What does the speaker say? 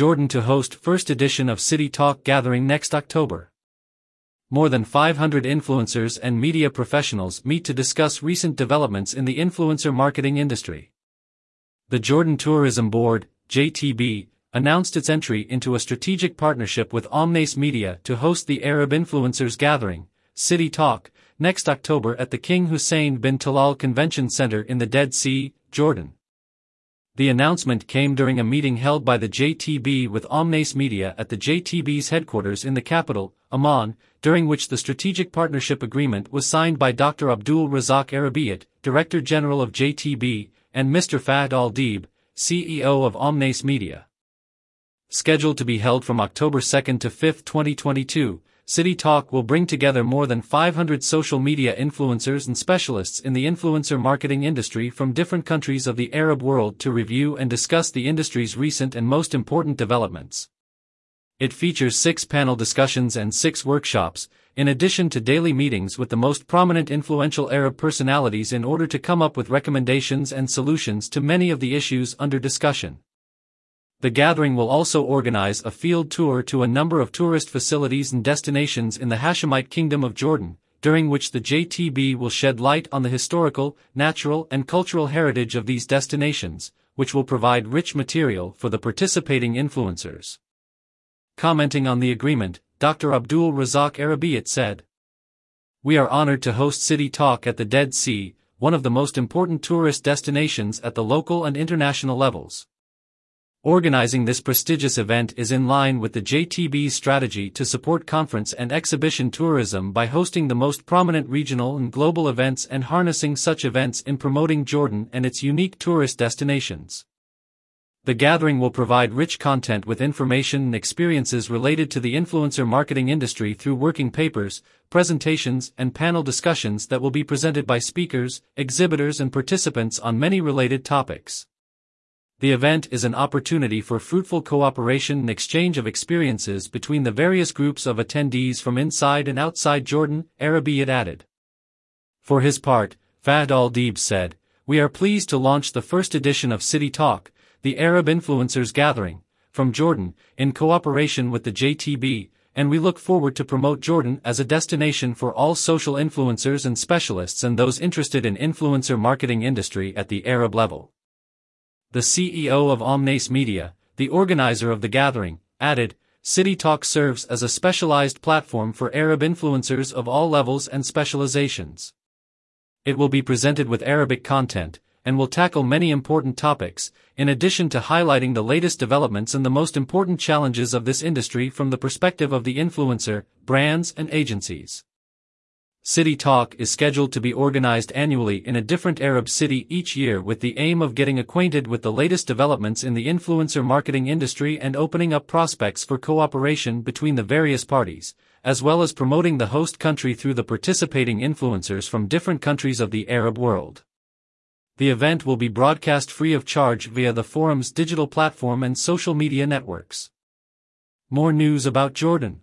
Jordan to host first edition of City Talk gathering next October. More than 500 influencers and media professionals meet to discuss recent developments in the influencer marketing industry. The Jordan Tourism Board, JTB, announced its entry into a strategic partnership with Omnes Media to host the Arab Influencers Gathering, City Talk, next October at the King Hussein bin Talal Convention Center in the Dead Sea, Jordan. The announcement came during a meeting held by the JTB with Omnes Media at the JTB's headquarters in the capital, Amman, during which the strategic partnership agreement was signed by Dr. Abdul Razak Arabiat, Director General of JTB, and Mr. Fahd Al-Deeb, CEO of Omnes Media. Scheduled to be held from October 2 to 5, 2022, City Talk will bring together more than 500 social media influencers and specialists in the influencer marketing industry from different countries of the Arab world to review and discuss the industry's recent and most important developments. It features six panel discussions and six workshops, in addition to daily meetings with the most prominent influential Arab personalities in order to come up with recommendations and solutions to many of the issues under discussion. The gathering will also organize a field tour to a number of tourist facilities and destinations in the Hashemite Kingdom of Jordan, during which the JTB will shed light on the historical, natural, and cultural heritage of these destinations, which will provide rich material for the participating influencers. Commenting on the agreement, Dr. Abdul Razak Arabiat said, We are honored to host City Talk at the Dead Sea, one of the most important tourist destinations at the local and international levels. Organizing this prestigious event is in line with the JTB's strategy to support conference and exhibition tourism by hosting the most prominent regional and global events and harnessing such events in promoting Jordan and its unique tourist destinations. The gathering will provide rich content with information and experiences related to the influencer marketing industry through working papers, presentations, and panel discussions that will be presented by speakers, exhibitors, and participants on many related topics. The event is an opportunity for fruitful cooperation and exchange of experiences between the various groups of attendees from inside and outside Jordan, Arabiat added. For his part, Fahd al-Deeb said, We are pleased to launch the first edition of City Talk, the Arab Influencers Gathering, from Jordan, in cooperation with the JTB, and we look forward to promote Jordan as a destination for all social influencers and specialists and those interested in influencer marketing industry at the Arab level. The CEO of Omnes Media, the organizer of the gathering, added, City Talk serves as a specialized platform for Arab influencers of all levels and specializations. It will be presented with Arabic content, and will tackle many important topics, in addition to highlighting the latest developments and the most important challenges of this industry from the perspective of the influencer, brands, and agencies. City Talk is scheduled to be organized annually in a different Arab city each year with the aim of getting acquainted with the latest developments in the influencer marketing industry and opening up prospects for cooperation between the various parties, as well as promoting the host country through the participating influencers from different countries of the Arab world. The event will be broadcast free of charge via the forum's digital platform and social media networks. More news about Jordan.